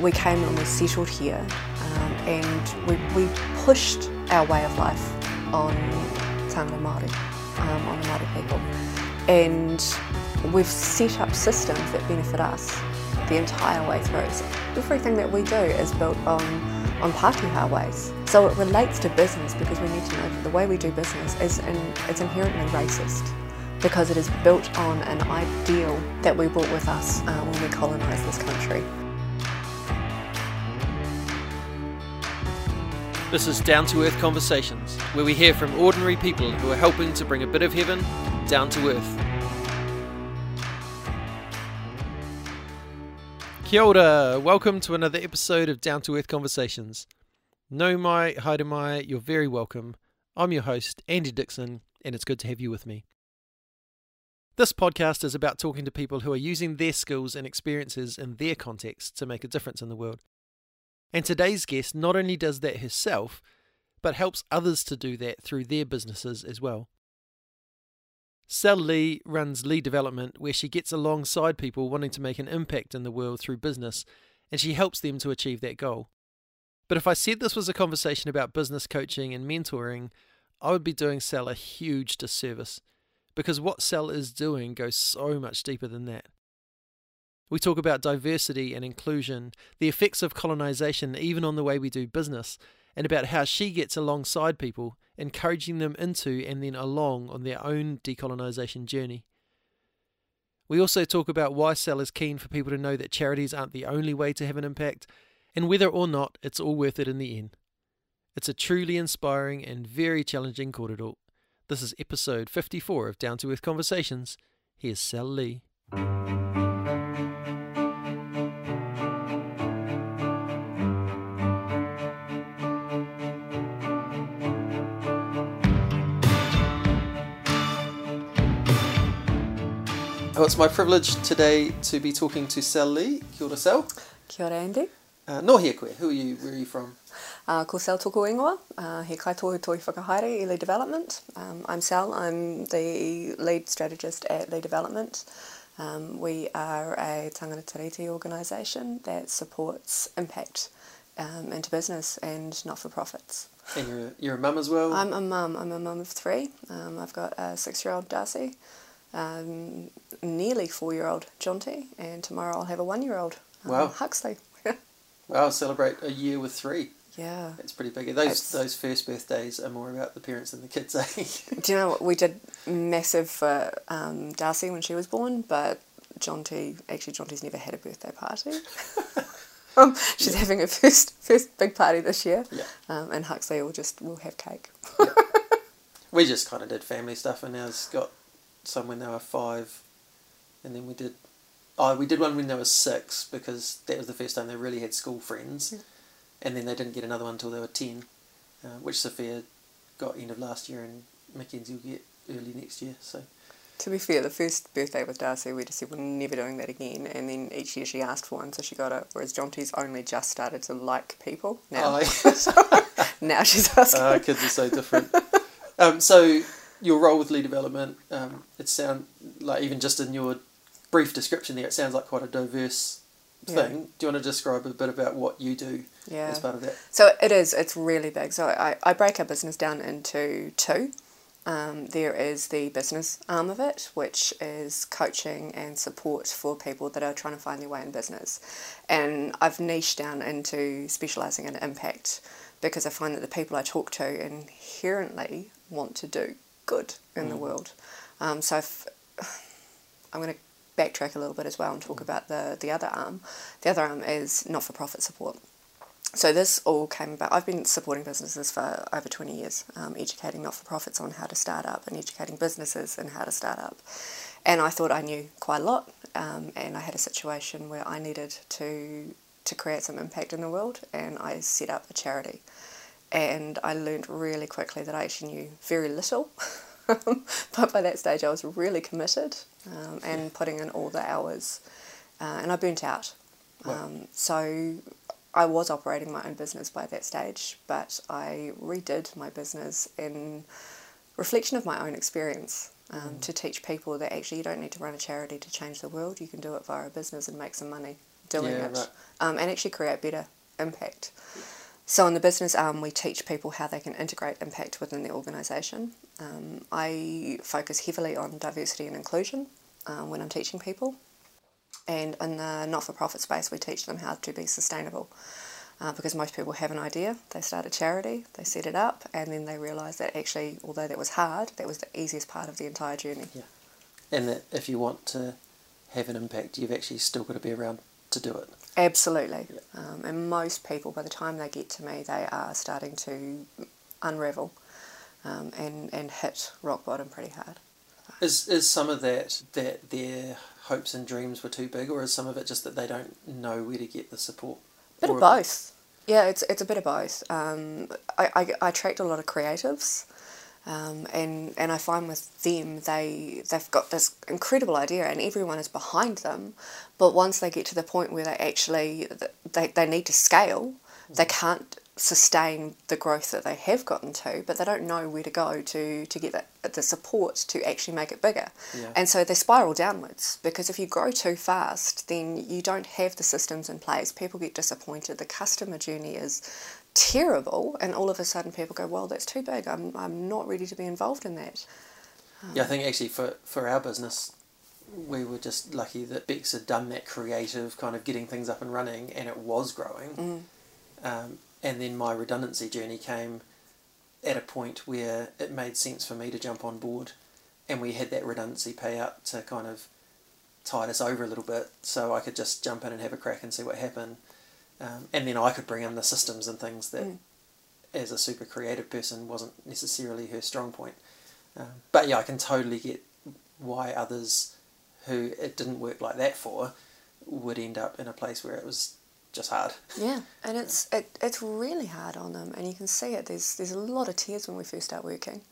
we came and we settled here um, and we, we pushed our way of life on Tangata Māori, um, on the Māori people. And we've set up systems that benefit us the entire way through. So everything that we do is built on, on Pākehā ways. So it relates to business because we need to know that the way we do business is in, it's inherently racist because it is built on an ideal that we brought with us uh, when we colonised this country. This is Down to Earth Conversations, where we hear from ordinary people who are helping to bring a bit of heaven down to earth. Kia ora! Welcome to another episode of Down to Earth Conversations. Nau mai, haere mai, you're very welcome. I'm your host, Andy Dixon, and it's good to have you with me. This podcast is about talking to people who are using their skills and experiences in their context to make a difference in the world. And today's guest not only does that herself, but helps others to do that through their businesses as well. Sel Lee runs Lee Development, where she gets alongside people wanting to make an impact in the world through business, and she helps them to achieve that goal. But if I said this was a conversation about business coaching and mentoring, I would be doing Sel a huge disservice, because what Sel is doing goes so much deeper than that. We talk about diversity and inclusion, the effects of colonization even on the way we do business, and about how she gets alongside people, encouraging them into and then along on their own decolonization journey. We also talk about why Sel is keen for people to know that charities aren't the only way to have an impact, and whether or not it's all worth it in the end. It's a truly inspiring and very challenging kōrero. This is episode 54 of Down to Earth Conversations. Here's Sel Lee. Well, it's my privilege today to be talking to Sel Lee. Kia ora, Sel. Kia ora, Andy. Uh, koe. Who are you? Where are you from? Uh, ko Sel tōku ingoa, uh, he kaitohu toi whakahaere i Lee Development. Um, I'm Sel, I'm the lead strategist at Lee Development. Um, we are a tangata tiriti organisation that supports impact um, into business and not-for-profits. And you're, you're a mum as well? I'm a mum. I'm a mum of three. Um, I've got a six-year-old Darcy, um, nearly four-year-old Jonty, and tomorrow I'll have a one-year-old um, Wow. Huxley. Wow, celebrate a year with three. yeah. It's pretty big. Those It's- those first birthdays are more about the parents than the kids, eh? Do you know what we did massive for um, Darcy when she was born, but Jonty actually Jonty's never had a birthday party. um, she's having her first first big party this year, Yeah. um, and Huxley will just will have cake. we just kind of did family stuff, and now's got some when they were five, and then we did. Oh, we did one when they were six because that was the first time they really had school friends, and then they didn't get another one until they were ten, uh, which Sophia got end of last year, and Mackenzie will get early next year. So To be fair, the first birthday with Darcy, we just said we're never doing that again, and then each year she asked for one, so she got it. Whereas Jonty's only just started to like people now. Oh, now she's asking. uh, kids are so different. um, so your role with Lee Development, um, it sound like even just in your brief description there, it sounds like quite a diverse Yeah. thing. Do you want to describe a bit about what you do yeah. as part of that? So it is, it's really big. So I, I break our business down into two. Um, there is the business arm of it, which is coaching and support for people that are trying to find their way in business. And I've niched down into specialising in impact because I find that the people I talk to inherently want to do good in the world. Um, so if, I'm going to backtrack a little bit as well and talk about the, the other arm. The other arm is not for profit support. So this all came about. I've been supporting businesses for over 20 years, um, educating not-for-profits on how to start up and educating businesses in how to start up. And I thought I knew quite a lot, um, and I had a situation where I needed to to create some impact in the world, and I set up a charity. And I learned really quickly that I actually knew very little, but by that stage I was really committed um, and putting in all the hours, uh, and I burnt out. Um, so I was operating my own business by that stage, but I redid my business in reflection of my own experience um, to teach people that actually you don't need to run a charity to change the world. You can do it via a business and make some money doing Yeah, it right. um, and actually create better impact. So in the business arm, we teach people how they can integrate impact within their organisation. Um, I focus heavily on diversity and inclusion uh, when I'm teaching people. And in the not-for-profit space, we teach them how to be sustainable. Uh, because most people have an idea, they start a charity, they set it up, and then they realise that actually, although that was hard, that was the easiest part of the entire journey. Yeah. And that if you want to have an impact, you've actually still got to be around to do it. Absolutely. Um, and most people, by the time they get to me, they are starting to unravel um, and, and hit rock bottom pretty hard. Is is some of that that their hopes and dreams were too big, or is some of it just that they don't know where to get the support? A bit Or- of both. Yeah, it's it's a bit of both. Um, I, I, I attract a lot of creatives, um, and and I find with them they they've got this incredible idea, and everyone is behind them. But once they get to the point where they actually they, they need to scale, they can't sustain the growth that they have gotten to, but they don't know where to go to to get the, the support to actually make it bigger. Yeah. And so they spiral downwards because if you grow too fast, then you don't have the systems in place. People get disappointed. The customer journey is terrible, and all of a sudden people go, "Well, that's too big. I'm I'm not ready to be involved in that." Yeah, I think actually for for our business, we were just lucky that Bex had done that creative kind of getting things up and running, and it was growing. Um, and then my redundancy journey came at a point where it made sense for me to jump on board, and we had that redundancy payout to kind of tide us over a little bit, so I could just jump in and have a crack and see what happened. Um, and then I could bring in the systems and things that, Mm. as a super creative person, wasn't necessarily her strong point. Um, but yeah, I can totally get why others who it didn't work like that for would end up in a place where it was just hard. Yeah, and it's it, it's really hard on them, and you can see it. There's there's a lot of tears when we first start working.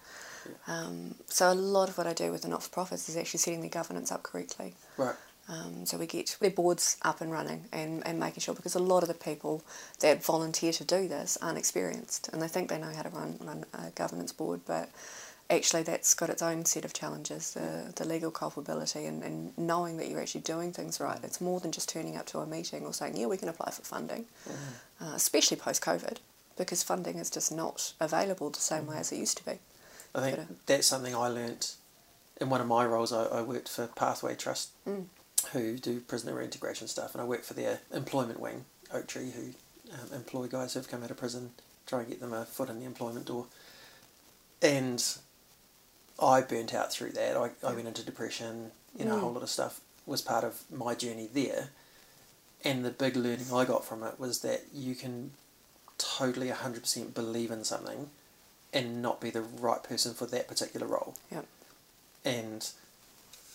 Um, so a lot of what I do with the not for profits is actually setting their governance up correctly. Right. Um, so we get their boards up and running and, and making sure because a lot of the people that volunteer to do this aren't experienced and they think they know how to run, run a governance board, but actually that's got its own set of challenges the, the legal culpability and, and knowing that you're actually doing things right. It's more than just turning up to a meeting or saying, yeah, we can apply for funding, uh, especially post COVID because funding is just not available the same way as it used to be. I think But, uh, that's something I learnt in one of my roles. I, I worked for Pathway Trust, Mm. Who do prisoner reintegration stuff, and I work for their employment wing, Oak Tree, who um, employ guys who've come out of prison, try and get them a foot in the employment door. And I burnt out through that. I, I went into depression, you know, a Mm. whole lot of stuff was part of my journey there. And the big learning I got from it was that you can totally 100% believe in something and not be the right person for that particular role. Yep. And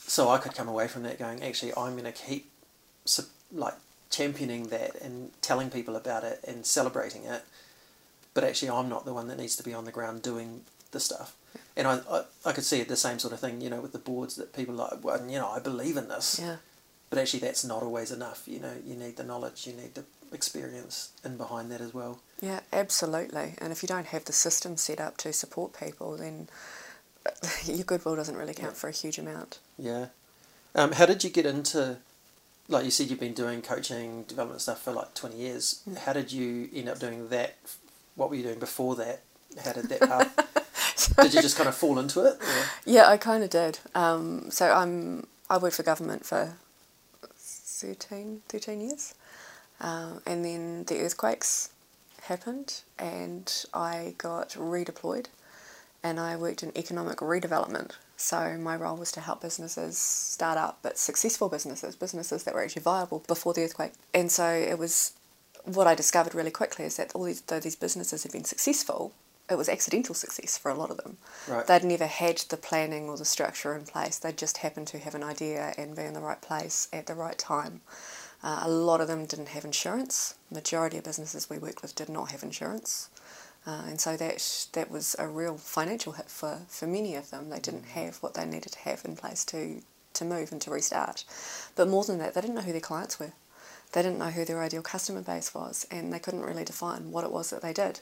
so I could come away from that going, actually, I'm going to keep like championing that and telling people about it and celebrating it. But actually, I'm not the one that needs to be on the ground doing the stuff. And I, I, I could see it the same sort of thing, you know, with the boards that people are like, well, you know, I believe in this. Yeah. But actually, that's not always enough. You know, you need the knowledge, you need the experience in behind that as well. Yeah, absolutely. And if you don't have the system set up to support people, then your goodwill doesn't really count Yeah. for a huge amount. Yeah. Um, how did you get into, like you said, you've been doing coaching, development stuff for like 20 years. Mm. How did you end up doing that? What were you doing before that? How did that path? did you just kind of fall into it? Or? Yeah, I kind of did. Um, so I'm I worked for government for 13, 13 years, um, and then the earthquakes happened, and I got redeployed, and I worked in economic redevelopment. So my role was to help businesses start up, but successful businesses, businesses that were actually viable before the earthquake. And so it was what I discovered really quickly is that all these though these businesses had been successful, it was accidental success for a lot of them. Right. They'd never had the planning or the structure in place. They just happened to have an idea and be in the right place at the right time. Uh, a lot of them didn't have insurance. Majority of businesses we worked with did not have insurance. Uh, and so that that was a real financial hit for, for many of them. They didn't have what they needed to have in place to, to move and to restart. But more than that, they didn't know who their clients were. They didn't know who their ideal customer base was, and they couldn't really define what it was that they did.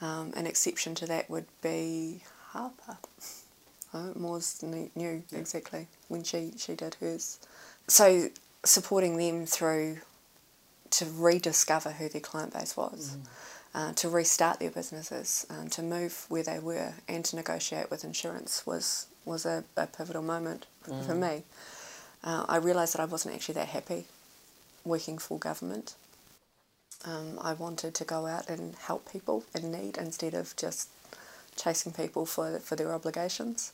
Um, an exception to that would be Harper. Oh, Moores knew knew exactly when she, she did hers. So supporting them through to rediscover who their client base was, uh, to restart their businesses, um, to move where they were, and to negotiate with insurance was was a, a pivotal moment for me. Uh, I realised that I wasn't actually that happy working for government. Um, I wanted to go out and help people in need instead of just chasing people for for their obligations.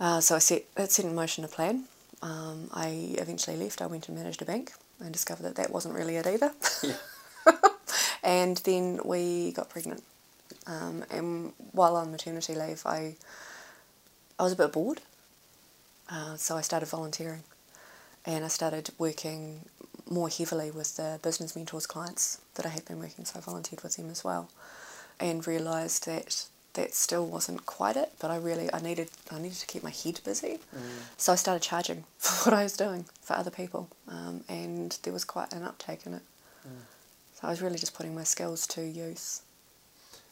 Uh, so I set that set in motion a plan. Um, I eventually left. I went and managed a bank and discovered that that wasn't really it either. Yeah. and then we got pregnant. Um, and while on maternity leave, I I was a bit bored. Uh, so I started volunteering, and I started working more heavily with the business mentors clients that I had been working. So I volunteered with them as well, and realised that that still wasn't quite it. But I really I needed I needed to keep my head busy, so I started charging for what I was doing for other people, um, and there was quite an uptake in it. So I was really just putting my skills to use.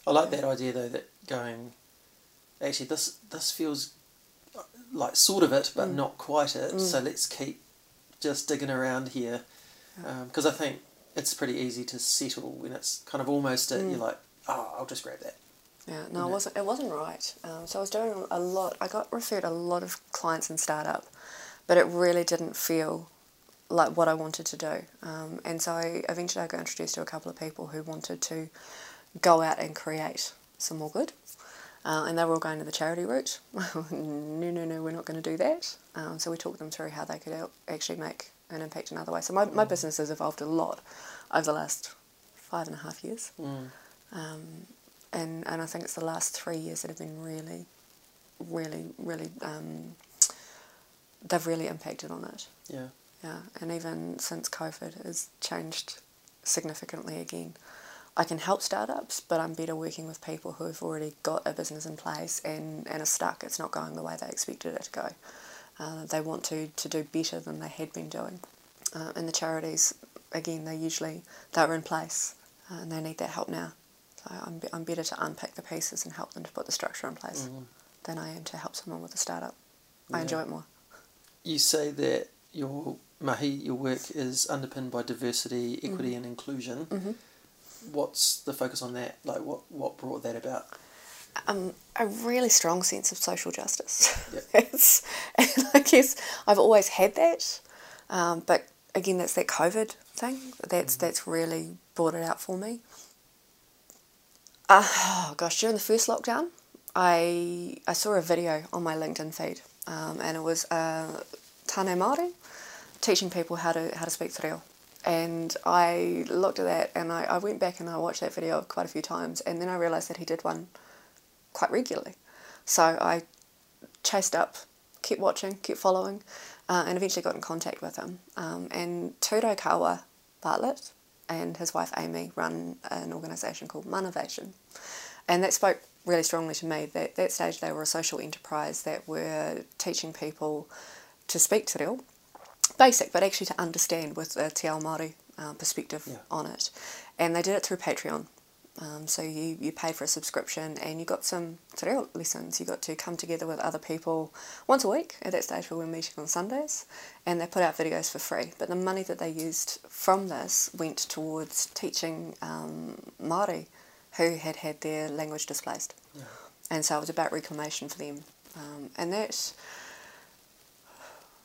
I like that idea though that going actually this this feels uh, like sort of it but Mm. not quite it so let's keep just digging around here because I think it's pretty easy to settle when it's kind of almost it Mm. you're like oh I'll just grab that Yeah, no, Yeah. it wasn't. It wasn't right. Um, so I was doing a lot. I got referred a lot of clients in startup, but it really didn't feel like what I wanted to do. Um, and so I eventually I got introduced to a couple of people who wanted to go out and create some more good. Uh, and they were all going to the charity route. no, no, no, we're not going to do that. Um, so we talked them through how they could actually make an impact another way. So my, my business has evolved a lot over the last five and a half years. mm. Um, and, and I think it's the last three years that have been really, really, really, um, they've really impacted on it. yeah Yeah, and even since COVID has changed significantly again. I can help startups, but I'm better working with people who have already got a business in place and, and are stuck. It's not going the way they expected it to go. Uh, they want to, to do better than they had been doing. Uh, and the charities, again, they usually they're in place uh, and they need that help now. So I'm, be- I'm better to unpack the pieces and help them to put the structure in place Mhm. than I am to help someone with a startup. I enjoy it more. you say that your mahi your work is underpinned by diversity equity and inclusion Mhm. what's the focus on that like what what brought that about um, a really strong sense of social justice. Yep. it's, and I guess I've always had that, um, but again, that's that COVID thing. That's that's really brought it out for me. Uh, oh gosh, during the first lockdown, I I saw a video on my LinkedIn feed, um, and it was uh, Tane Māori teaching people how to how to speak te reo. And I looked at that and I, I went back and I watched that video quite a few times and then I realised that he did one quite regularly. So I chased up, kept watching, kept following, uh, and eventually got in contact with him. Um, and Turo Kawa Bartlett and his wife Amy run an organisation called Monovation. And that spoke really strongly to me. That that stage they were a social enterprise that were teaching people to speak te reo, basic, but actually to understand with a Te Ao Māori uh, perspective Yeah. on it. And they did it through Patreon. Um, so you, you paid for a subscription and you got some te reo lessons. You got to come together with other people once a week. At that stage where we were meeting on Sundays and they put out videos for free. But the money that they used from this went towards teaching um, Māori who had had their language displaced. Yeah. And so it was about reclamation for them. Um, and that,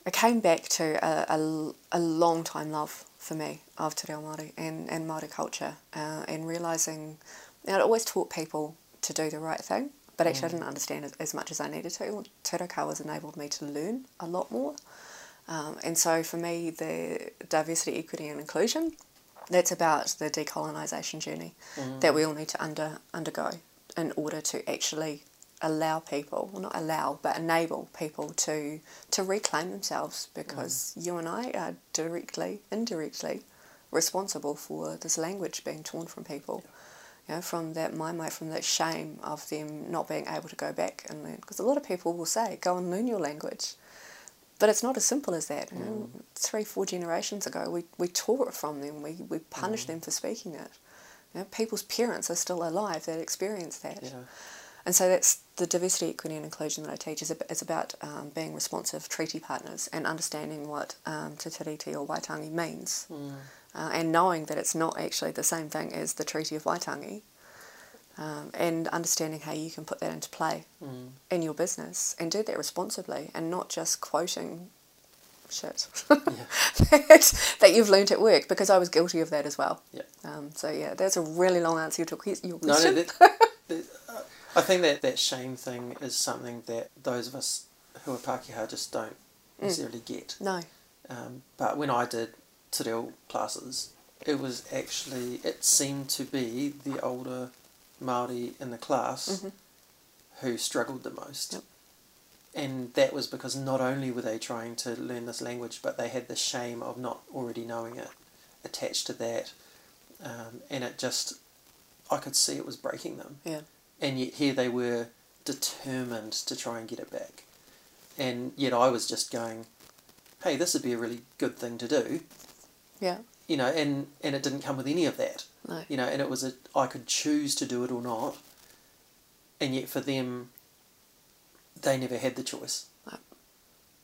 it came back to a, a, a long time love for me of Te Reo Māori and, and Māori culture uh, and realising, I'd always taught people to do the right thing, but actually I didn't understand as, as much as I needed to. Te Reo Kawa's enabled me to learn a lot more. Um, and so for me, the diversity, equity and inclusion, that's about the decolonisation journey that we all need to under, undergo in order to actually allow people, well not allow, but enable people to to reclaim themselves because mm. you and I are directly, indirectly responsible for this language being torn from people. You know, from that mind, from that shame of them not being able to go back and learn. Because a lot of people will say, go and learn your language. But it's not as simple as that. You know? Mm. Three, four generations ago, we, we tore it from them. We, we punished mm. them for speaking it. You know, people's parents are still alive that experienced that. Yeah. And so that's the diversity, equity, and inclusion that I teach is, is about um, being responsive treaty partners and understanding what um, te tiriti o waitangi means. uh, and knowing that it's not actually the same thing as the Treaty of Waitangi, um, and understanding how you can put that into play Mm. in your business and do that responsibly and not just quoting shit Yeah. that, that you've learnt at work because I was guilty of that as well. Yeah. Um, so yeah, that's a really long answer to your No, no, that, that, uh, I think that that shame thing is something that those of us who are Pākehā just don't Mm. necessarily get. no. Um, but when I did Te Reo classes, it was actually, it seemed to be the older Māori in the class Mhm. who struggled the most. Yep. And that was because not only were they trying to learn this language, but they had the shame of not already knowing it attached to that. Um, and it just, I could see it was breaking them. Yeah. And yet here they were determined to try and get it back. And yet I was just going, hey, this would be a really good thing to do. Yeah. You know, and, and it didn't come with any of that. No. You know, and it was a, I could choose to do it or not. And yet for them, they never had the choice. No.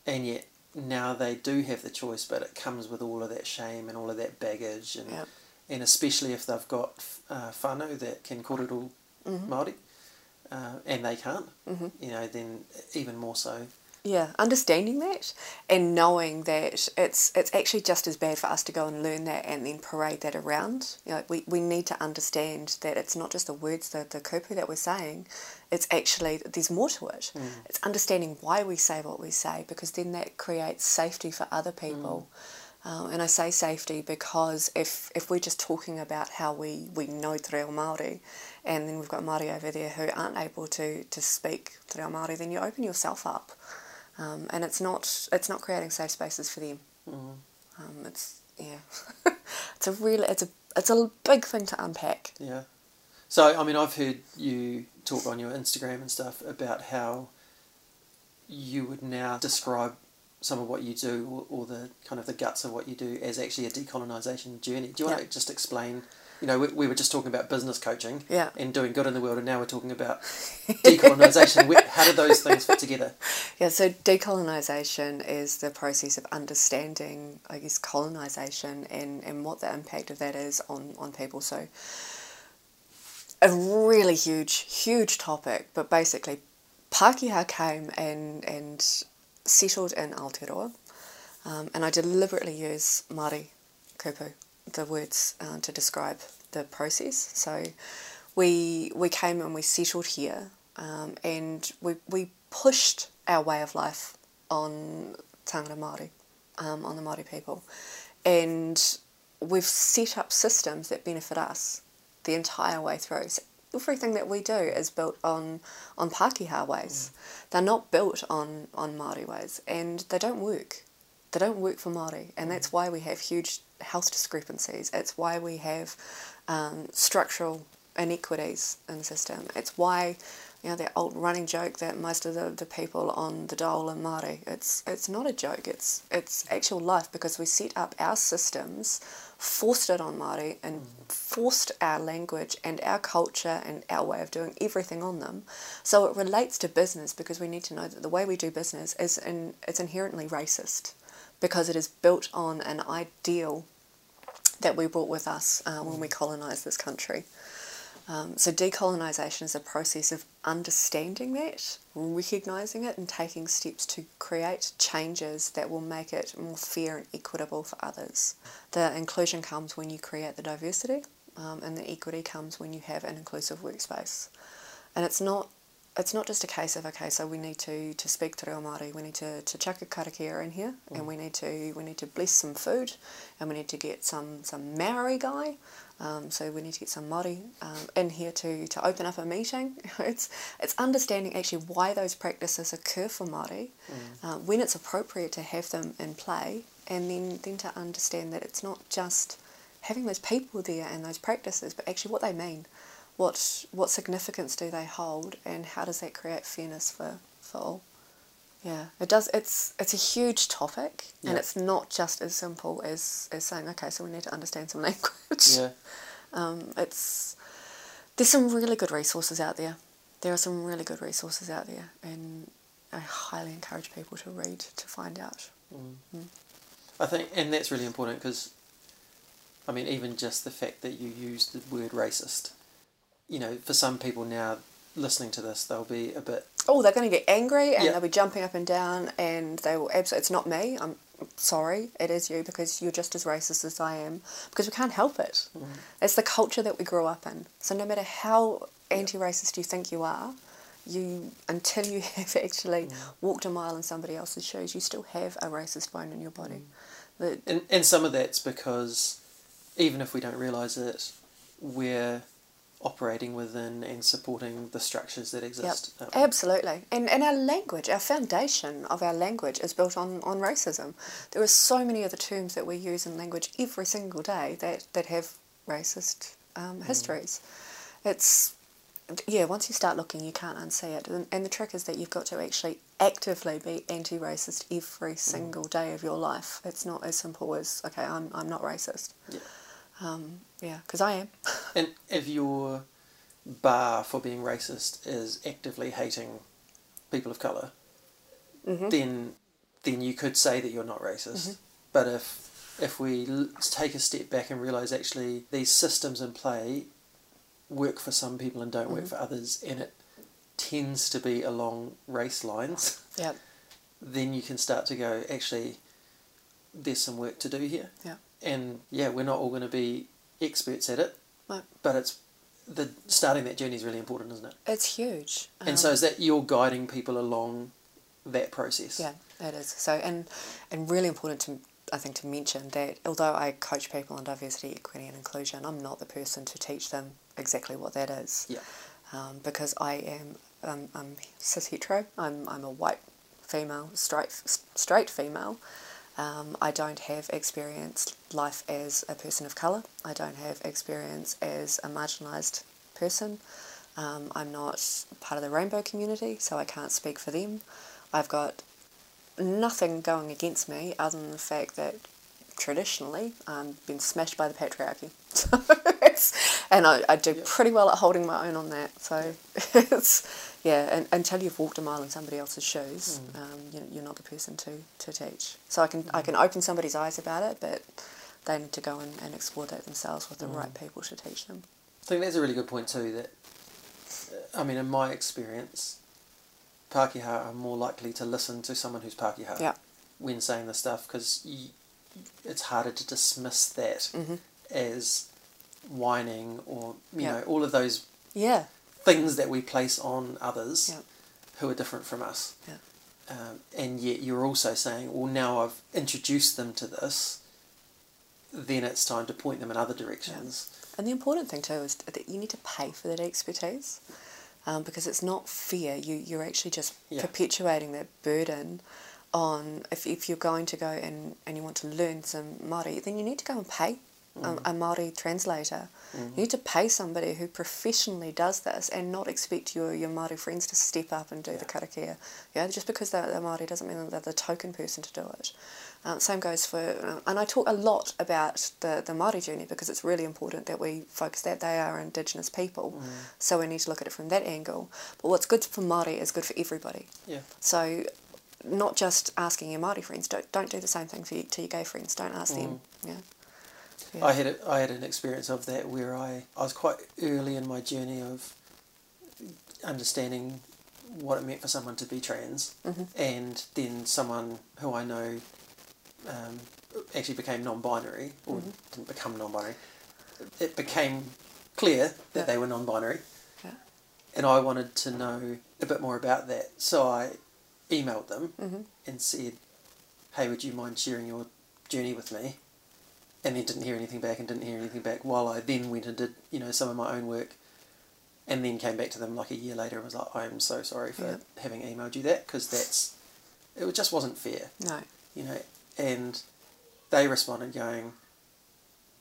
And yet now they do have the choice, but it comes with all of that shame and all of that baggage. And, Yep. and especially if they've got uh, whānau that can kōrero Mhm. Māori, uh, and they can't, Mhm. you know, then even more so. Yeah, understanding that and knowing that it's it's actually just as bad for us to go and learn that and then parade that around. You know, we, we need to understand that it's not just the words, the, the kupu that we're saying, it's actually, there's more to it. It's understanding why we say what we say because then that creates safety for other people. Um, and I say safety because if, if we're just talking about how we, we know Te Reo Māori and then we've got Māori over there who aren't able to, to speak Te Reo Māori, then you open yourself up. Um, and it's not it's not creating safe spaces for them. Mm. Um, it's yeah, it's a really it's a it's a big thing to unpack. Yeah. So, I mean, I've heard you talk on your Instagram and stuff about how you would now describe some of what you do or, or the kind of the guts of what you do as actually a decolonisation journey. Do you want Yeah. to just explain? You know, we, we were just talking about business coaching Yeah. and doing good in the world, and now we're talking about decolonisation. Where- How do those things fit together? Yeah, so decolonisation is the process of understanding, I guess, colonisation and, and what the impact of that is on, on people. So, a really huge, huge topic, but basically, Pākehā came and, and settled in Aotearoa, um, and I deliberately use Māori kupu, the words uh, to describe the process. So, we we came and we settled here, um, and we we pushed our way of life on tangata Māori, um, on the Māori people, and we've set up systems that benefit us the entire way through. So everything that we do is built on on Pākehā ways. They're not built on on Māori ways, and they don't work. They don't work for Māori, and that's why we have huge health discrepancies. It's why we have um, structural inequities in the system. It's why, you know, that old running joke that most of the, the people on the dole are Māori. It's it's not a joke. It's it's actual life because we set up our systems, forced it on Māori, and forced our language and our culture and our way of doing everything on them. So it relates to business because we need to know that the way we do business is in, it's inherently racist because it is built on an ideal that we brought with us uh, when we colonised this country. Um, so decolonisation is a process of understanding that, recognising it, and taking steps to create changes that will make it more fair and equitable for others. The inclusion comes when you create the diversity, um, and the equity comes when you have an inclusive workspace. And it's not it's not just a case of okay, so we need to, to speak te Reo Māori, we need to, to chuck a karakia in here, and we need to we need to bless some food, and we need to get some some Maori guy, um, so we need to get some Māori um, in here to, to open up a meeting. it's it's understanding actually why those practices occur for Māori, uh, when it's appropriate to have them in play, and then then to understand that it's not just having those people there and those practices, but actually what they mean what what significance do they hold and how does that create fairness for, for all? Yeah it does it's it's a huge topic and it's not just as simple as, as saying okay so we need to understand some language. Yeah. um, it's there's some really good resources out there. There are some really good resources out there and I highly encourage people to read to find out. I think, and that's really important because I mean, even just the fact that you use the word racist. You know, for some people now listening to this, they'll be a bit. Oh, they're going to get angry and Yeah. they'll be jumping up and down, and they will absolutely. It's not me. I'm sorry. It is you because you're just as racist as I am because we can't help it. Mm-hmm. It's the culture that we grew up in. So no matter how anti-racist you think you are, you until you have actually mm. walked a mile in somebody else's shoes, you still have a racist bone in your body. Mm. The, And, and some of that's because even if we don't realise it, we're operating within and supporting the structures that Yep, exist. Um, absolutely. And, and our language, our foundation of our language is built on, on racism. There are so many other terms that we use in language every single day that, that have racist um, histories. It's, yeah, once you start looking, you can't unsee it. And, and the trick is that you've got to actually actively be anti racist every single day of your life. It's not as simple as, okay, I'm, I'm not racist. Yeah. Um, yeah, because I am. And if your bar for being racist is actively hating people of color, Mhm. then then you could say that you're not racist. But if if we take a step back and realize actually these systems in play work for some people and don't work for others, and it tends to be along race lines, Yep. then you can start to go actually. There's some work to do here, Yeah. And yeah, we're not all going to be experts at it, No. but it's the starting that journey is really important, isn't it? It's huge. And so Um, is that you're guiding people along that process? Yeah, it is. So and and really important to I think to mention that although I coach people on diversity, equity, and inclusion, I'm not the person to teach them exactly what that is. Yeah. Um, because I am um, I'm cis hetero. I'm I'm a white female, straight straight female. Um, I don't have experienced life as a person of colour. I don't have experience as a marginalised person. Um, I'm not part of the rainbow community, so I can't speak for them. I've got nothing going against me other than the fact that traditionally I've been smashed by the patriarchy. So it's, and I, I do pretty well at holding my own on that. So it's, yeah, and, until you've walked a mile in somebody else's shoes, um, you, you're not the person to, to teach. So I can, I can open somebody's eyes about it, but they need to go and, and explore that themselves with the right people to teach them. I think that's a really good point too. That uh, I mean, in my experience, Pākehā are more likely to listen to someone who's Pākehā Yeah. when saying this stuff because it's harder to dismiss that Mhm. as whining or you Yeah. know all of those Yeah, things that we place on others Yeah. who are different from us. Yeah. Um, and yet you're also saying, well, now I've introduced them to this, then it's time to point them in other directions. And the important thing too is that you need to pay for that expertise, um, because it's not fair. You you're actually just perpetuating that burden on if if you're going to go and, and you want to learn some Māori, then you need to go and pay a, a Māori translator. You need to pay somebody who professionally does this and not expect your, your Māori friends to step up and do the karakia. Yeah, just because they're, they're Māori doesn't mean that they're the token person to do it. Um, same goes for, uh, and I talk a lot about the, the Māori journey because it's really important that we focus that they are Indigenous people. So we need to look at it from that angle. But what's good for Māori is good for everybody. Yeah. So not just asking your Māori friends, don't, don't do the same thing for you, to your gay friends. Don't ask them. Yeah. Yeah. I had a, I had an experience of that where I, I was quite early in my journey of understanding what it meant for someone to be trans, Mhm. and then someone who I know um, actually became non-binary or Mm-hmm. didn't become non-binary. It became clear that Yeah. they were non-binary, Yeah. and I wanted to know a bit more about that. So I emailed them Mhm. and said, "Hey, would you mind sharing your journey with me?" And then didn't hear anything back, and didn't hear anything back. While I then went and did, you know, some of my own work, and then came back to them like a year later and was like, "I'm so sorry for Yeah. having emailed you that because that's it just wasn't fair." No. you know, and they responded going,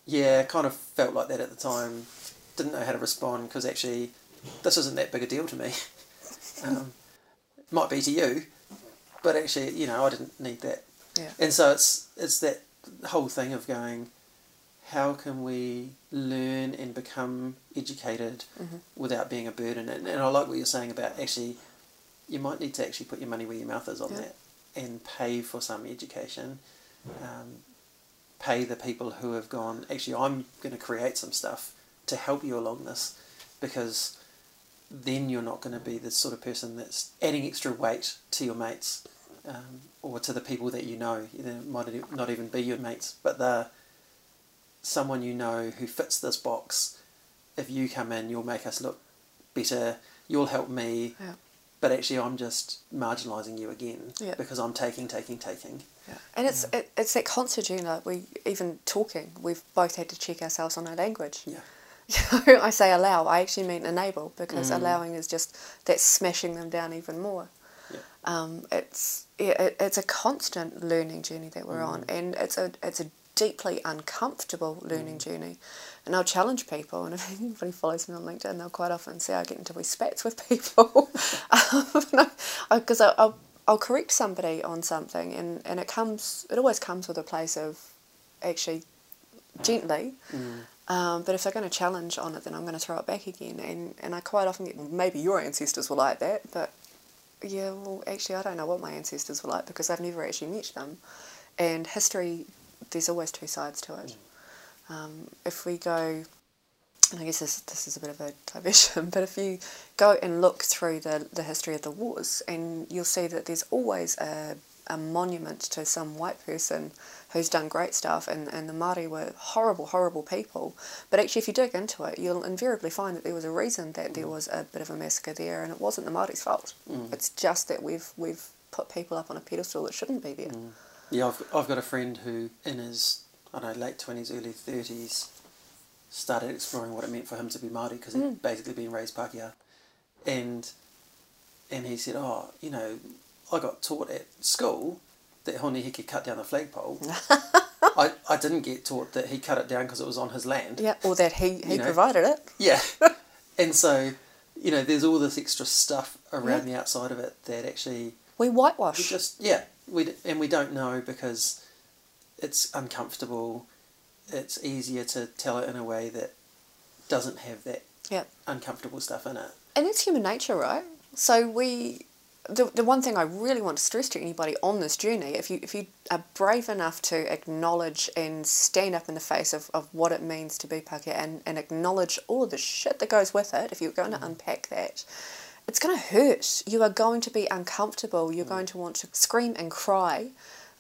yeah, kind of felt like that at the time, didn't know how to respond because actually this isn't that big a deal to me. um, might be to you, but actually, you know, I didn't need that. Yeah. And so it's it's that whole thing of going, how can we learn and become educated Mhm. without being a burden? And, and I like what you're saying about actually, you might need to actually put your money where your mouth is on Yeah. that and pay for some education. Um, pay the people who have gone, actually, I'm going to create some stuff to help you along this because then you're not going to be the sort of person that's adding extra weight to your mates um, or to the people that you know. They might not even be your mates, but they're someone you know who fits this box. If you come in, you'll make us look better. You'll help me. Yeah. But actually, I'm just marginalising you again Yeah. because I'm taking, taking, taking. Yeah. And it's it, it's that constant, you know, we even talking, we've both had to check ourselves on our language. Yeah. I say allow, I actually mean enable because Mm. allowing is just that's smashing them down even more. Um, it's it, it's a constant learning journey that we're on, Mm. and it's a it's a deeply uncomfortable learning Mm. journey. And I'll challenge people, and if anybody follows me on LinkedIn, they'll quite often see I get into wee spats with people because I'll I'll correct somebody on something, and, and it comes it always comes with a place of actually gently. Mm. Um, but if they're going to challenge on it, then I'm going to throw it back again. And, and I quite often get, well, maybe your ancestors were like that, but yeah, well, actually, I don't know what my ancestors were like because I've never actually met them. And history, there's always two sides to it. Um, if we go, and I guess this, this is a bit of a diversion, but if you go and look through the, the history of the wars, and you'll see that there's always a, a monument to some white person who's done great stuff, and, and the Māori were horrible, horrible people. But actually, if you dig into it, you'll invariably find that there was a reason that there was a bit of a massacre there, and it wasn't the Māori's fault. Mm. It's just that we've we've put people up on a pedestal that shouldn't be there. Yeah, I've, I've got a friend who, in his I don't know late twenties, early thirties, started exploring what it meant for him to be Māori because Mm. he'd basically been raised Pākehā, and and he said, oh, you know, I got taught at school that Hone Heke cut down the flagpole. I, I didn't get taught that he cut it down because it was on his land. Yeah, or that he, he You know. provided it. Yeah. and so, you know, there's all this extra stuff around Yeah. the outside of it that actually We whitewash. we just yeah we d- and we don't know because it's uncomfortable. It's easier to tell it in a way that doesn't have that yeah. uncomfortable stuff in it. And it's human nature, right? So we, the, the one thing I really want to stress to anybody on this journey, if you if you are brave enough to acknowledge and stand up in the face of, of what it means to be Pākehā and, and acknowledge all of the shit that goes with it, if you're going to mm. unpack that, it's going to hurt. You are going to be uncomfortable. You're mm. going to want to scream and cry.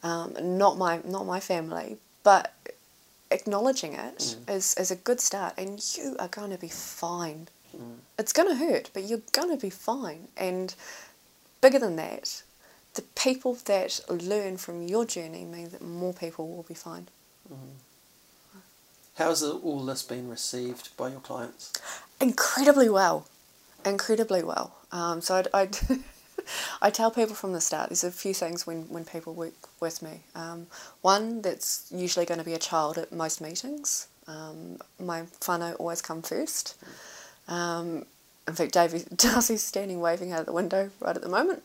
Um, not my not my family, but acknowledging it mm. is is a good start, and you are going to be fine. It's going to hurt, but you're going to be fine. And bigger than that, the people that learn from your journey mean that more people will be fine. How has all this been received by your clients? Incredibly well, incredibly well. Um, so I'd, I'd I tell people from the start. There's a few things when, when people work with me. Um, one that's usually going to be a child at most meetings. Um, my whānau always come first. Um, in fact, Davey Darcy's standing waving out of the window right at the moment.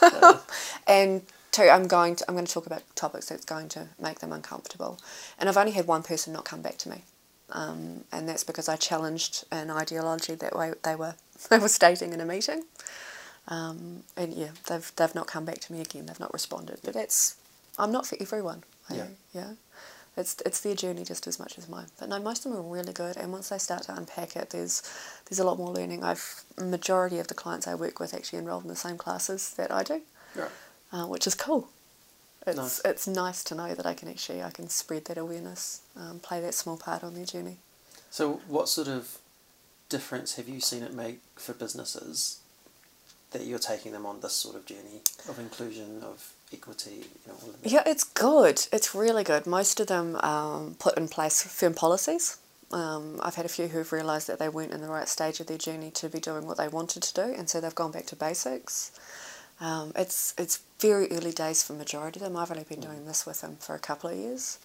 and two, I'm going to I'm going to talk about topics that's going to make them uncomfortable. And I've only had one person not come back to me, um, and that's because I challenged an ideology that way they were they were stating in a meeting. Um, and yeah, they've they've not come back to me again. They've not responded. But that's I'm not for everyone. I- Yeah. yeah. It's it's their journey just as much as mine. But no, most of them are really good. And once they start to unpack it, there's there's a lot more learning. I've majority of the clients I work with actually enrolled in the same classes that I do, Right. uh, which is cool. It's Nice. it's nice to know that I can actually I can spread that awareness, um, play that small part on their journey. So, what sort of difference have you seen it make for businesses that you're taking them on this sort of journey of inclusion, of equity, you know, all of that? Yeah, it's good. It's really good. Most of them um, put in place firm policies. Um, I've had a few who've realised that they weren't in the right stage of their journey to be doing what they wanted to do, and so they've gone back to basics. Um, it's it's very early days for majority of them. I've only been doing this with them for a couple of years,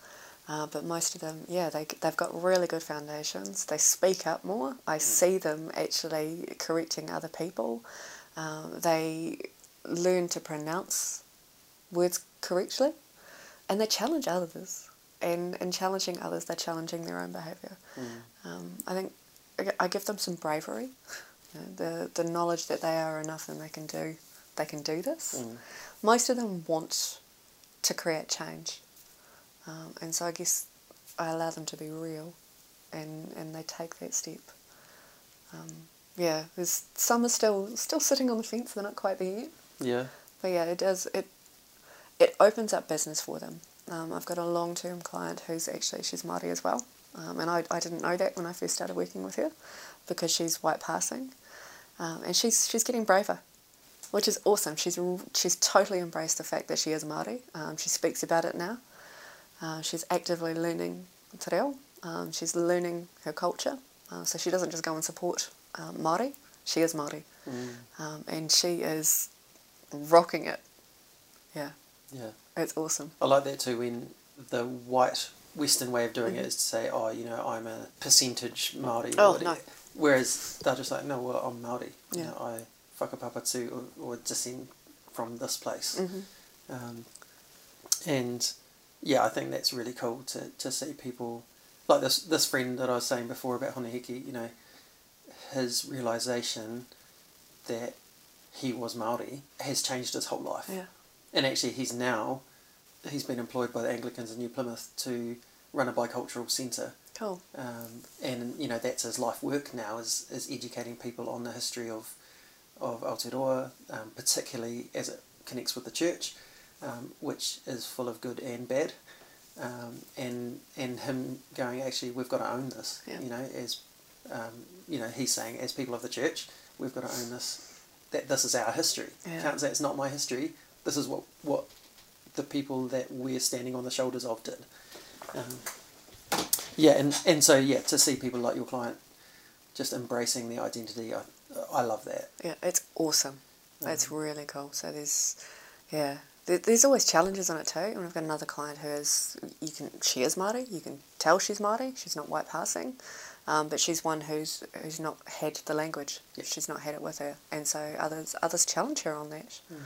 uh, but most of them, yeah, they they've got really good foundations. They speak up more. I see them actually correcting other people. Um, they learn to pronounce words correctly, and they challenge others. And in challenging others, they're challenging their own behaviour. Um, I think I I give them some bravery, you know, the the knowledge that they are enough and they can do they can do this. Mm. Most of them want to create change. Um, and so I guess I allow them to be real and, and they take that step. Um, yeah, there's some are still still sitting on the fence, they're not quite there yet. Yeah. But yeah, it does it it opens up business for them. Um, I've got a long term client who's actually she's Māori as well. Um, and I, I didn't know that when I first started working with her because she's white passing. Um, and she's she's getting braver, which is awesome. She's she's totally embraced the fact that she is Māori. Um, she speaks about it now. Uh, she's actively learning te reo. Um, she's learning her culture. Uh, so she doesn't just go and support um, Māori, she is Māori. Mm. Um, and she is rocking it. Yeah, Yeah. it's awesome. I like that too when the white Western way of doing Mhm. it is to say, oh, you know, I'm a percentage Māori. Oh, no. Whereas they're just like, no, well, I'm Māori. You Yeah. know, I whakapapatu or, or descend from this place. hmm Um, and yeah, I think that's really cool to, to see people like this this friend that I was saying before about Hone Heke, you know, his realization that he was Maori has changed his whole life. Yeah. And actually, he's now he's been employed by the Anglicans in New Plymouth to run a bicultural centre, Cool. um, and you know that's his life work now is is educating people on the history of of Aotearoa, um, particularly as it connects with the church, um, which is full of good and bad, um, and and him going actually we've got to own this, Yeah. you know as um, you know he's saying as people of the church we've got to own this that this is our history. Yeah. Can't say it's not my history. This is what what the people that we're standing on the shoulders of did. Um, yeah, and, and so yeah, to see people like your client just embracing the identity, I I love that. Yeah, it's awesome. It's Um, really cool. So there's, yeah, there, there's always challenges on it too. And I've got another client who is, you can, she is Māori. You can tell she's Māori. She's not white passing, um, but she's one who's who's not had the language. Yeah. She's not had it with her, and so others others challenge her on that. Mm.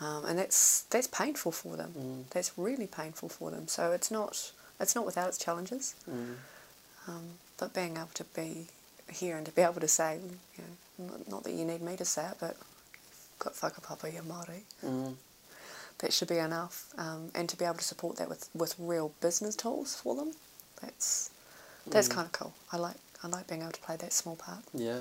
Um, and that's that's painful for them. Mm. That's really painful for them. So it's not it's not without its challenges. Mm. Um, but being able to be here and to be able to say, you know, not, not that you need me to say it, but you've got whakapapa, you're Māori, Mm. that should be enough. Um, and to be able to support that with, with real business tools for them, that's that's Mm. kind of cool. I like I like being able to play that small part. Yeah,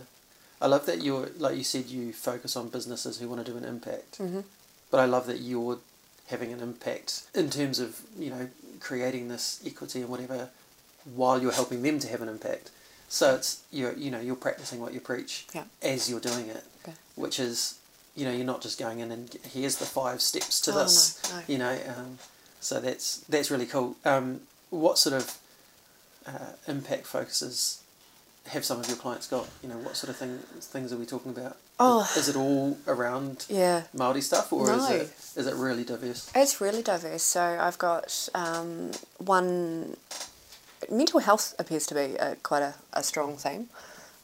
I love that you're like you said you focus on businesses who want to do an impact, hmm but I love that you're having an impact in terms of you know creating this equity and whatever, while you're helping them to have an impact. So it's you're you know you're practicing what you preach Yeah. as you're doing it, Okay. which is you know you're not just going in and here's the five steps to Oh, no, this. no. You know, um, so that's that's really cool. Um, what sort of uh, impact focuses have some of your clients got? You know, what sort of thing things are we talking about? Oh. Is it all around Yeah, Maori stuff, or is it is it really diverse? It's really diverse. So I've got um, one. Mental health appears to be a, quite a, a strong theme.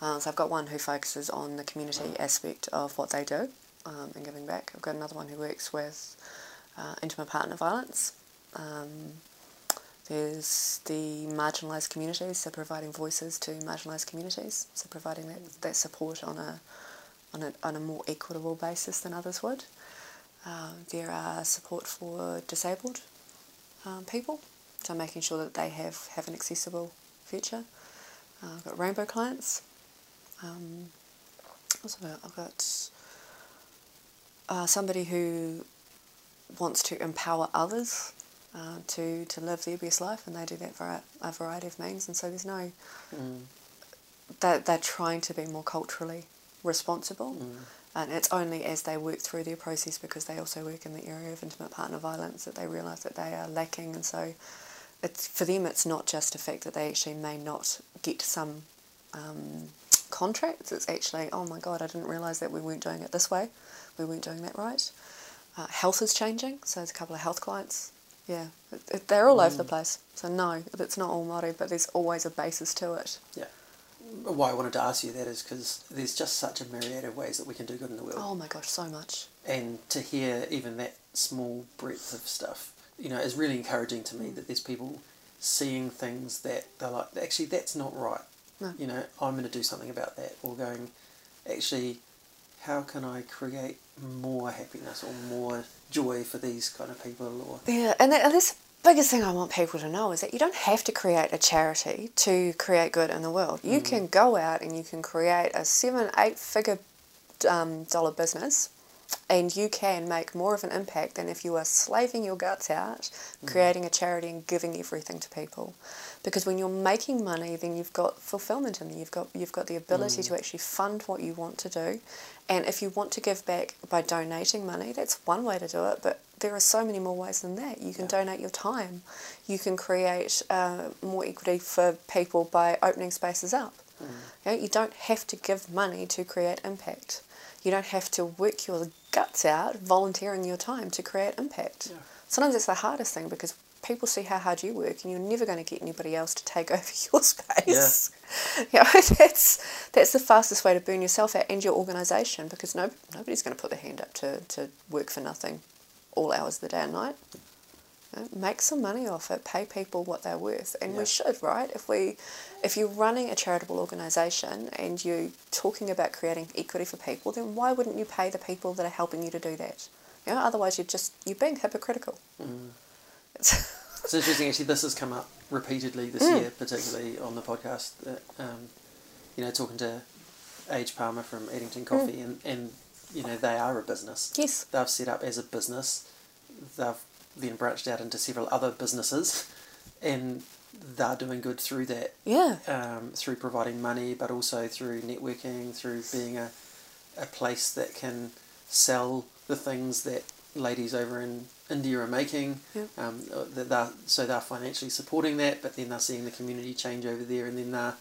Uh, so I've got one who focuses on the community aspect of what they do um, and giving back. I've got another one who works with uh, intimate partner violence. Um, there's the marginalised communities, so providing voices to marginalised communities, so providing that, that support on a, on a on a more equitable basis than others would. Uh, there are support for disabled um, people, so making sure that they have, have an accessible future. Uh, I've got rainbow clients. Um, what's I've got? I've got uh, somebody who wants to empower others uh, to, to live their best life, and they do that via a variety of means. And so there's no Mm, they're, they're trying to be more culturally responsible. mm, And it's only as they work through their process, because they also work in the area of intimate partner violence, that they realise that they are lacking. And so, it's for them, it's not just the fact that they actually may not get some um, contracts. It's actually, oh my god, I didn't realise that we weren't doing it this way. We weren't doing that right. Uh, health is changing, so there's a couple of health clients. Yeah, it, it, they're all over the Mm. place. So no, it's not all Māori, but there's always a basis to it. yeah. Why I wanted to ask you that is because there's just such a myriad of ways that we can do good in the world. Oh my gosh, so much. and to hear even that small breadth of stuff, you know, is really encouraging to me mm. that there's people seeing things that they're like, actually, that's not right. No. You know, I'm going to do something about that, or going, actually, how can I create more happiness or more joy for these kind of people? Or Yeah, and that, that's biggest thing I want people to know is that you don't have to create a charity to create good in the world. You mm. can go out and you can create a seven, eight figure um, dollar business and you can make more of an impact than if you are slaving your guts out, mm. creating a charity and giving everything to people. Because when you're making money, then you've got fulfillment in there. You've got you've got the ability mm. to actually fund what you want to do, and if you want to give back by donating money, that's one way to do it. But there are so many more ways than that. You can donate your time. You can create uh, more equity for people by opening spaces up. You, know, you don't have to give money to create impact. You don't have to work your guts out volunteering your time to create impact. Yeah. Sometimes it's the hardest thing because people see how hard you work and you're never going to get anybody else to take over your space. Yeah. You know, that's, that's the fastest way to burn yourself out and your organisation because no, nobody's going to put their hand up to, to work for nothing all hours of the day and night. You know, make some money off it, pay people what they're worth, and Yeah. we should, right? If we, if you're running a charitable organisation and you're talking about creating equity for people, then why wouldn't you pay the people that are helping you to do that? You know, otherwise you're just you're being hypocritical. It's, It's interesting, actually. This has come up repeatedly this Mm. year, particularly on the podcast. That, um, you know, talking to Age Palmer from Eddington Coffee, and, and you know they are a business. yes, They've set up as a business. They've then branched out into several other businesses, and they're doing good through that. yeah, Um, through providing money, but also through networking, through being a, a place that can sell the things that ladies over in India are making. Yep. Um, that they're, so they're financially supporting that, but then they're seeing the community change over there, and then they're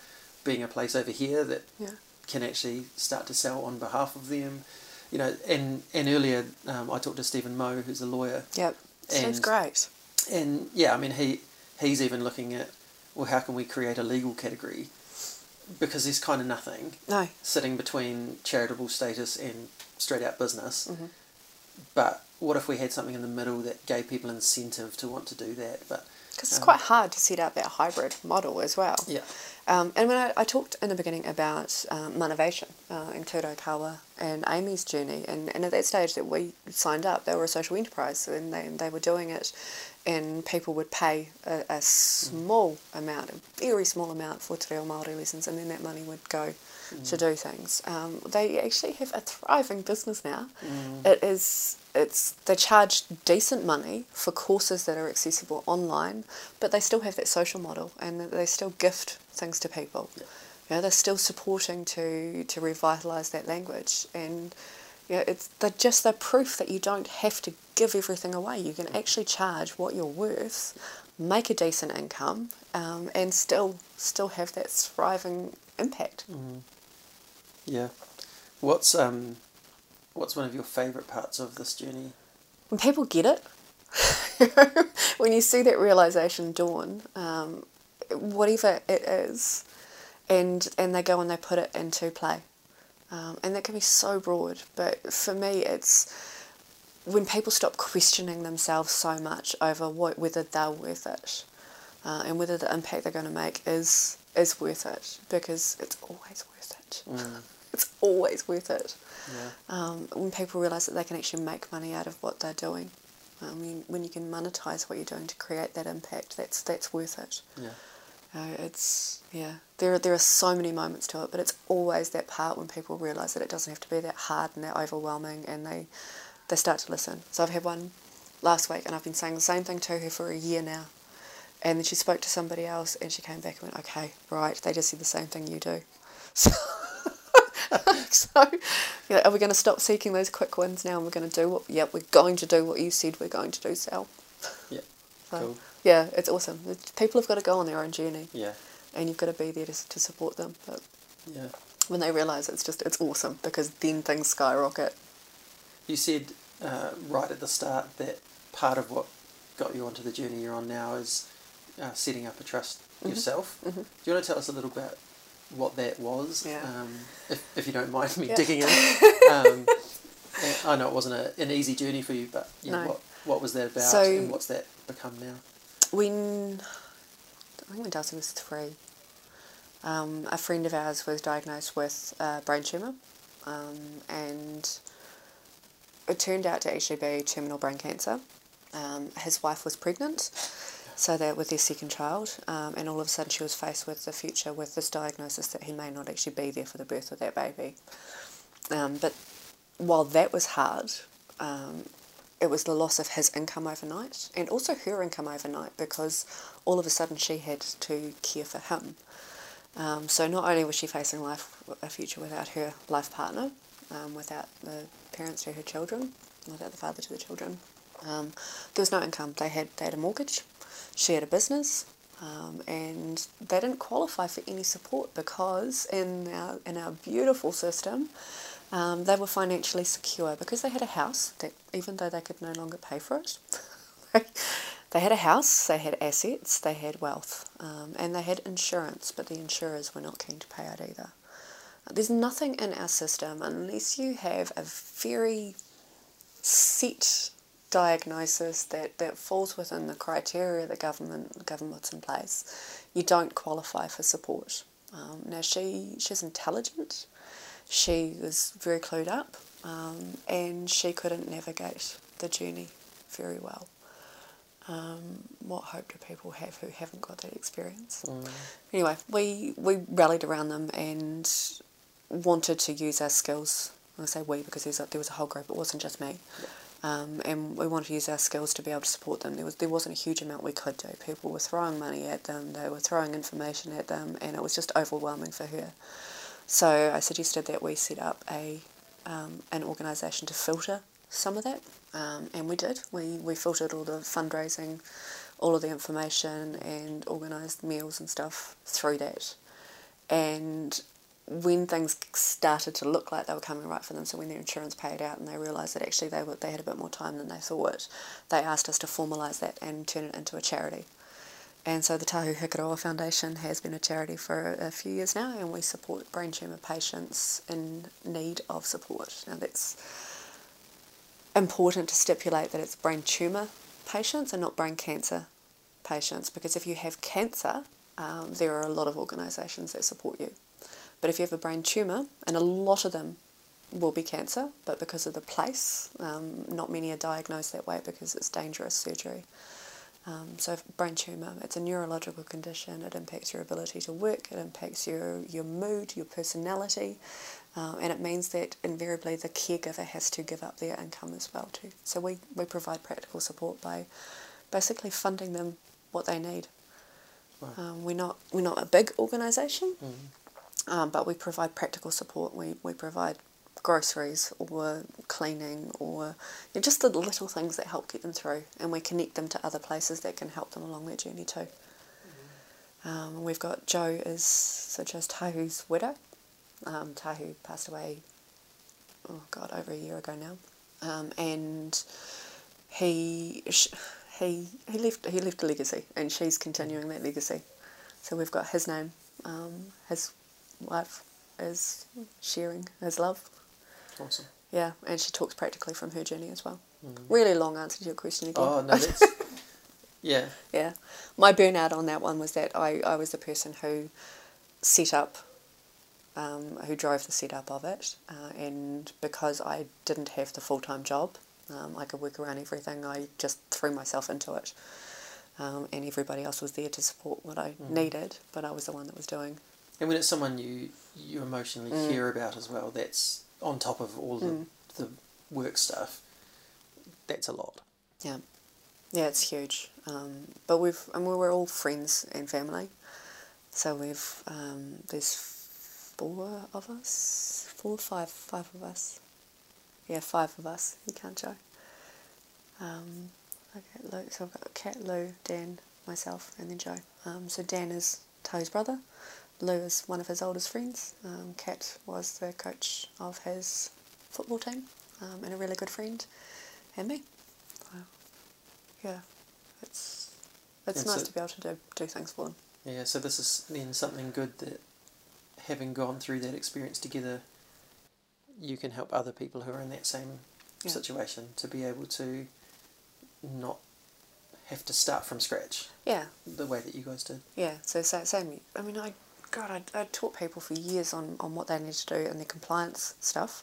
being a place over here that yeah, can actually start to sell on behalf of them. You know, and and earlier um, I talked to Stephen Moe, who's a lawyer, yep. Seems great. and yeah, I mean he he's even looking at well, how can we create a legal category because there's kind of nothing No, sitting between charitable status and straight out business. Mhm. But what if we had something in the middle that gave people incentive to want to do that? But because it's Um, quite hard to set up that hybrid model as well. yeah, Um, and when I, I talked in the beginning about um, Motivation uh, and Turo Kawa and Amy's journey, and, and at that stage that we signed up, they were a social enterprise and they, they were doing it, and people would pay a, a small amount, a very small amount for Te Reo Māori lessons, and then that money would go to do things. Um, they actually have a thriving business now. It is it's they charge decent money for courses that are accessible online, but they still have that social model and they still gift things to people. Yeah. You know, they're still supporting to to revitalise that language and you know, it's the, just the proof that you don't have to give everything away. You can actually charge what you're worth, make a decent income, um, and still still have that thriving impact. yeah. What's um, what's one of your favourite parts of this journey? when people get it, when you see that realization dawn, um, whatever it is, and and they go and they put it into play, um, and that can be so broad. But for me, it's when people stop questioning themselves so much over what whether they're worth it, uh, and whether the impact they're going to make is is worth it because it's always worth it. Mm, It's always worth it yeah, um, when people realise that they can actually make money out of what they're doing. I mean, when you can monetize what you're doing to create that impact, that's that's worth it. yeah, It's yeah. There are, there are so many moments to it, but it's always that part when people realise that it doesn't have to be that hard and that overwhelming, and they they start to listen. So I've had one last week, and I've been saying the same thing to her for a year now. And then she spoke to somebody else, and she came back and went, "Okay, right, they just said the same thing you do." So, so you know, are we going to stop seeking those quick wins now, and we're going to do what? Yep, we're going to do what you said we're going to do, Sal. yeah, So, cool, Yeah, it's awesome. People have got to go on their own journey yeah, and you've got to be there to, to support them. But yeah. when they realise it's just it's awesome because then things skyrocket. You said uh, right at the start that part of what got you onto the journey you're on now is uh, setting up a trust Mhm. yourself. Mhm. Do you want to tell us a little bit what that was? Yeah. Um, if, if you don't mind me Yeah. digging in. Um, I know it wasn't a, an easy journey for you, but yeah, No. what, what was that about So- and what's that become now? When I think when Darcy was three, um, a friend of ours was diagnosed with uh, brain tumour, um, and it turned out to actually be terminal brain cancer. Um, his wife was pregnant, so that with their second child, um, and all of a sudden she was faced with the future with this diagnosis that he may not actually be there for the birth of that baby. Um, but while that was hard, um, it was the loss of his income overnight and also her income overnight because all of a sudden she had to care for him. Um, so not only was she facing life a future without her life partner, um, without the parents to her children, without the father to the children, um, there was no income. They had they had a mortgage, she had a business, um, and they didn't qualify for any support because in our in our beautiful system, um, they were financially secure because they had a house that even though they could no longer pay for it, they had a house, they had assets, they had wealth, um, and they had insurance, but the insurers were not keen to pay out either. There's nothing in our system unless you have a very set diagnosis that, that falls within the criteria the government government's in place, you don't qualify for support. Um, now she she's intelligent, she was very clued up, um, and she couldn't navigate the journey very well. Um, what hope do people have who haven't got that experience? Mm. Anyway, we we rallied around them and wanted to use our skills. I say we because a, there was a whole group. It wasn't just me. Yeah. Um, and we wanted to use our skills to be able to support them. There was there wasn't a huge amount we could do. People were throwing money at them, they were throwing information at them, and it was just overwhelming for her. So I suggested that we set up a um, an organisation to filter some of that, um, and we did. We we filtered all the fundraising, all of the information, and organised meals and stuff through that, and when things started to look like they were coming right for them, so when their insurance paid out and they realised that actually they were, they had a bit more time than they thought, they asked us to formalise that and turn it into a charity. And so the Tahu Hikaroa Foundation has been a charity for a few years now, and we support brain tumour patients in need of support. Now that's important to stipulate that it's brain tumour patients and not brain cancer patients, because if you have cancer, um, there are a lot of organisations that support you. But if you have a brain tumour, and a lot of them will be cancer, but because of the place, um, not many are diagnosed that way because it's dangerous surgery. Um, so brain tumour, it's a neurological condition. It impacts your ability to work. It impacts your your mood, your personality, uh, and it means that invariably the caregiver has to give up their income as well too. So we, we provide practical support by basically funding them what they need. Right. Um, we're not we're not a big organisation. Mm. Um, but we provide practical support. We, we provide groceries or cleaning or you know, just the little things that help get them through, and we connect them to other places that can help them along their journey too. Mm-hmm. Um, we've got Joe is so just Tahu's widow. Um, Tahu passed away, oh god, over a year ago now, um, and he he he left he left a legacy, and she's continuing that legacy. So we've got his name, um, his wife is sharing his love. Awesome. Yeah, and she talks practically from her journey as well. Mm. Really long answer to your question again. Oh, no, that's. yeah. Yeah. My burnout on that one was that I, I was the person who set up, um, who drove the setup of it, uh, and because I didn't have the full time job, um, I could work around everything, I just threw myself into it. Um, and everybody else was there to support what I mm. needed, but I was the one that was doing and when it's someone you you emotionally mm. care about as well, that's on top of all the, mm. the work stuff. That's a lot. Yeah, yeah, it's huge. Um, but we've and we were all friends and family, so we've um, there's four of us, four, five, five of us. Yeah, five of us. You can't show. Um, okay, Lou. So I've got Kat, Lou, Dan, myself, and then Joe. Um, so Dan is Toe's brother. Lou is one of his oldest friends. Um, Kat was the coach of his football team um, and a really good friend, and me. So, yeah, it's it's and nice so, to be able to do, do things for them. Yeah, so this is then something good that having gone through that experience together, you can help other people who are in that same yeah. situation to be able to not have to start from scratch. Yeah. The way that you guys did. Yeah. So same. I mean, I God, I, I taught people for years on, on what they need to do and their compliance stuff.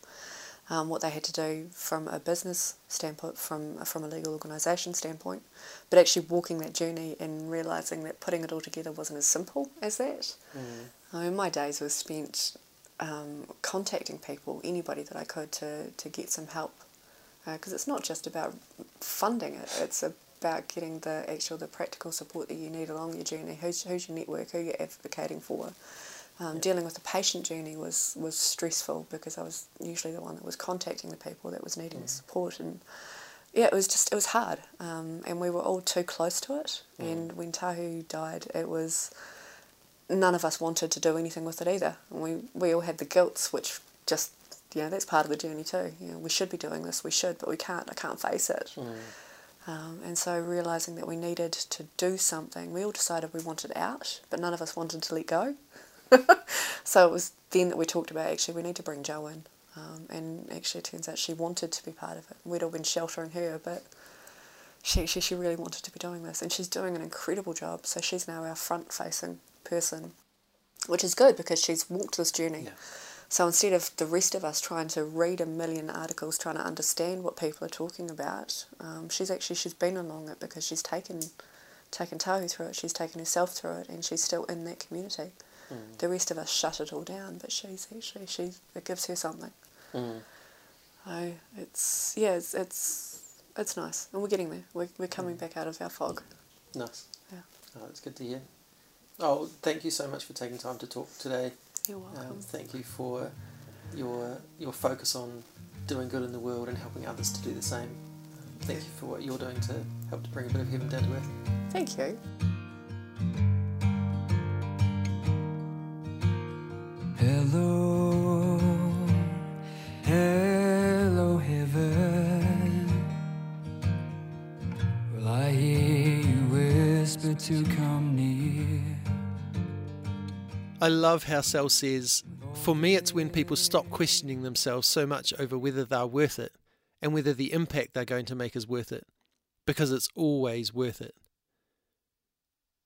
um, what they had to do from a business standpoint, from from a legal organisation standpoint, but actually walking that journey and realising that putting it all together wasn't as simple as that. Mm. I mean, my days were spent um, contacting people, anybody that I could, to, to get some help, because uh, it's not just about funding it; it's about getting the actual the practical support that you need along your journey. Who's who's your network? Who you're advocating for? Um, dealing with the patient journey was, was stressful because I was usually the one that was contacting the people that was needing mm. support and yeah, it was just it was hard, um, and we were all too close to it. Mm. And when Tahu died, it was none of us wanted to do anything with it either. And we we all had the guilt, which just you know that's part of the journey too. You know, we should be doing this, we should, but we can't. I can't face it. Mm. Um, and so realizing that we needed to do something, we all decided we wanted out, but none of us wanted to let go. so it was then that we talked about actually we need to bring Jo in. Um, and actually, it turns out she wanted to be part of it. We'd all been sheltering her, but she, she, she really wanted to be doing this. And she's doing an incredible job. So she's now our front facing person, which is good because she's walked this journey. Yeah. So instead of the rest of us trying to read a million articles, trying to understand what people are talking about, um, she's actually she's been along it because she's taken taken Tahu through it, she's taken herself through it, and she's still in that community. Mm. The rest of us shut it all down, but she's actually she it gives her something. Mm. So it's yeah, it's, it's it's nice, and we're getting there. We're we're coming mm. back out of our fog. Nice. Yeah. Oh, it's good to hear. Oh, thank you so much for taking time to talk today. You're welcome. Um, thank you for your your focus on doing good in the world and helping others to do the same. Thank you for what you're doing to help to bring a bit of heaven down to earth. Thank you. Hello, hello, heaven. Will I hear you whisper to come near? I love how Sel says, For me, it's when people stop questioning themselves so much over whether they're worth it and whether the impact they're going to make is worth it, because it's always worth it.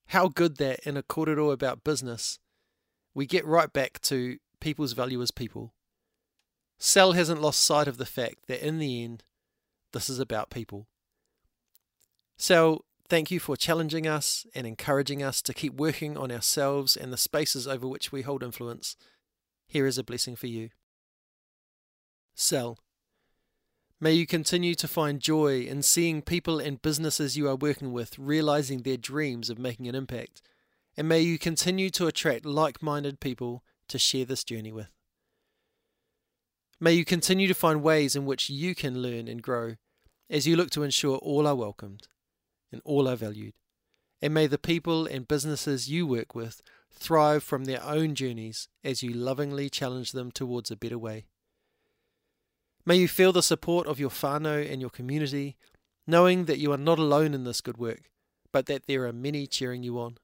How good that in a korero about business, we get right back to people's value as people. Sel hasn't lost sight of the fact that in the end, this is about people. Sel, thank you for challenging us and encouraging us to keep working on ourselves and the spaces over which we hold influence. Here is a blessing for you. Sel. may you continue to find joy in seeing people and businesses you are working with realizing their dreams of making an impact and may you continue to attract like minded people to share this journey with. May you continue to find ways in which you can learn and grow as you look to ensure all are welcomed and all are valued. And may the people and businesses you work with thrive from their own journeys as you lovingly challenge them towards a better way. May you feel the support of your whānau and your community, knowing that you are not alone in this good work, but that there are many cheering you on.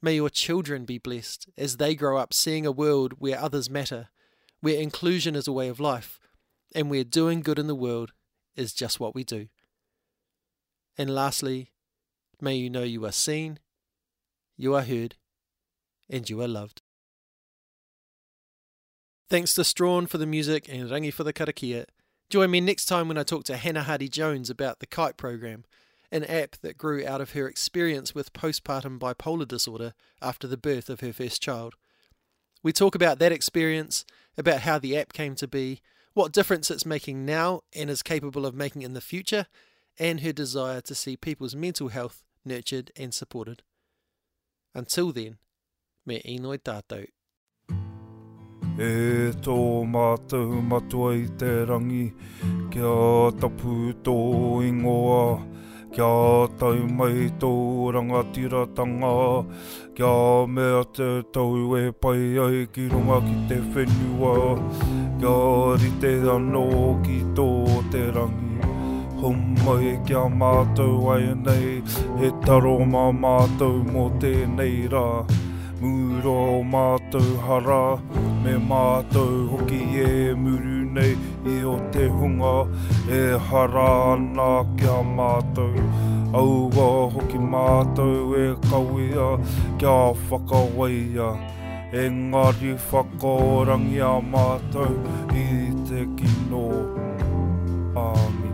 May your children be blessed as they grow up seeing a world where others matter, where inclusion is a way of life, and where doing good in the world is just what we do. And lastly, may you know you are seen, you are heard, and you are loved. Thanks to Strawn for the music and Rangi for the karakia. Join me next time when I talk to Hannah Hardy Jones about the KITE program an app that grew out of her experience with postpartum bipolar disorder after the birth of her first child. We talk about that experience, about how the app came to be, what difference it's making now and is capable of making in the future, and her desire to see people's mental health nurtured and supported. Until then, me inoi tātou. E tō mātou matua i te rangi, kia tapu tō ingoa, Kia tau mai tō rangatiratanga, kia mea te tau e pai ai ki runga ki te whenua, kia rite anō ki tō te rangi. Humai kia mātou ai nei, he taro mā mātou mō tēnei rā. Muro o mātou hara, me mātou hoki e muru nei i o te hunga e hara ana kia mātou. Aua hoki mātou e kawea kia whakawaia Engari whakorangi a mātou i te kino. Amen.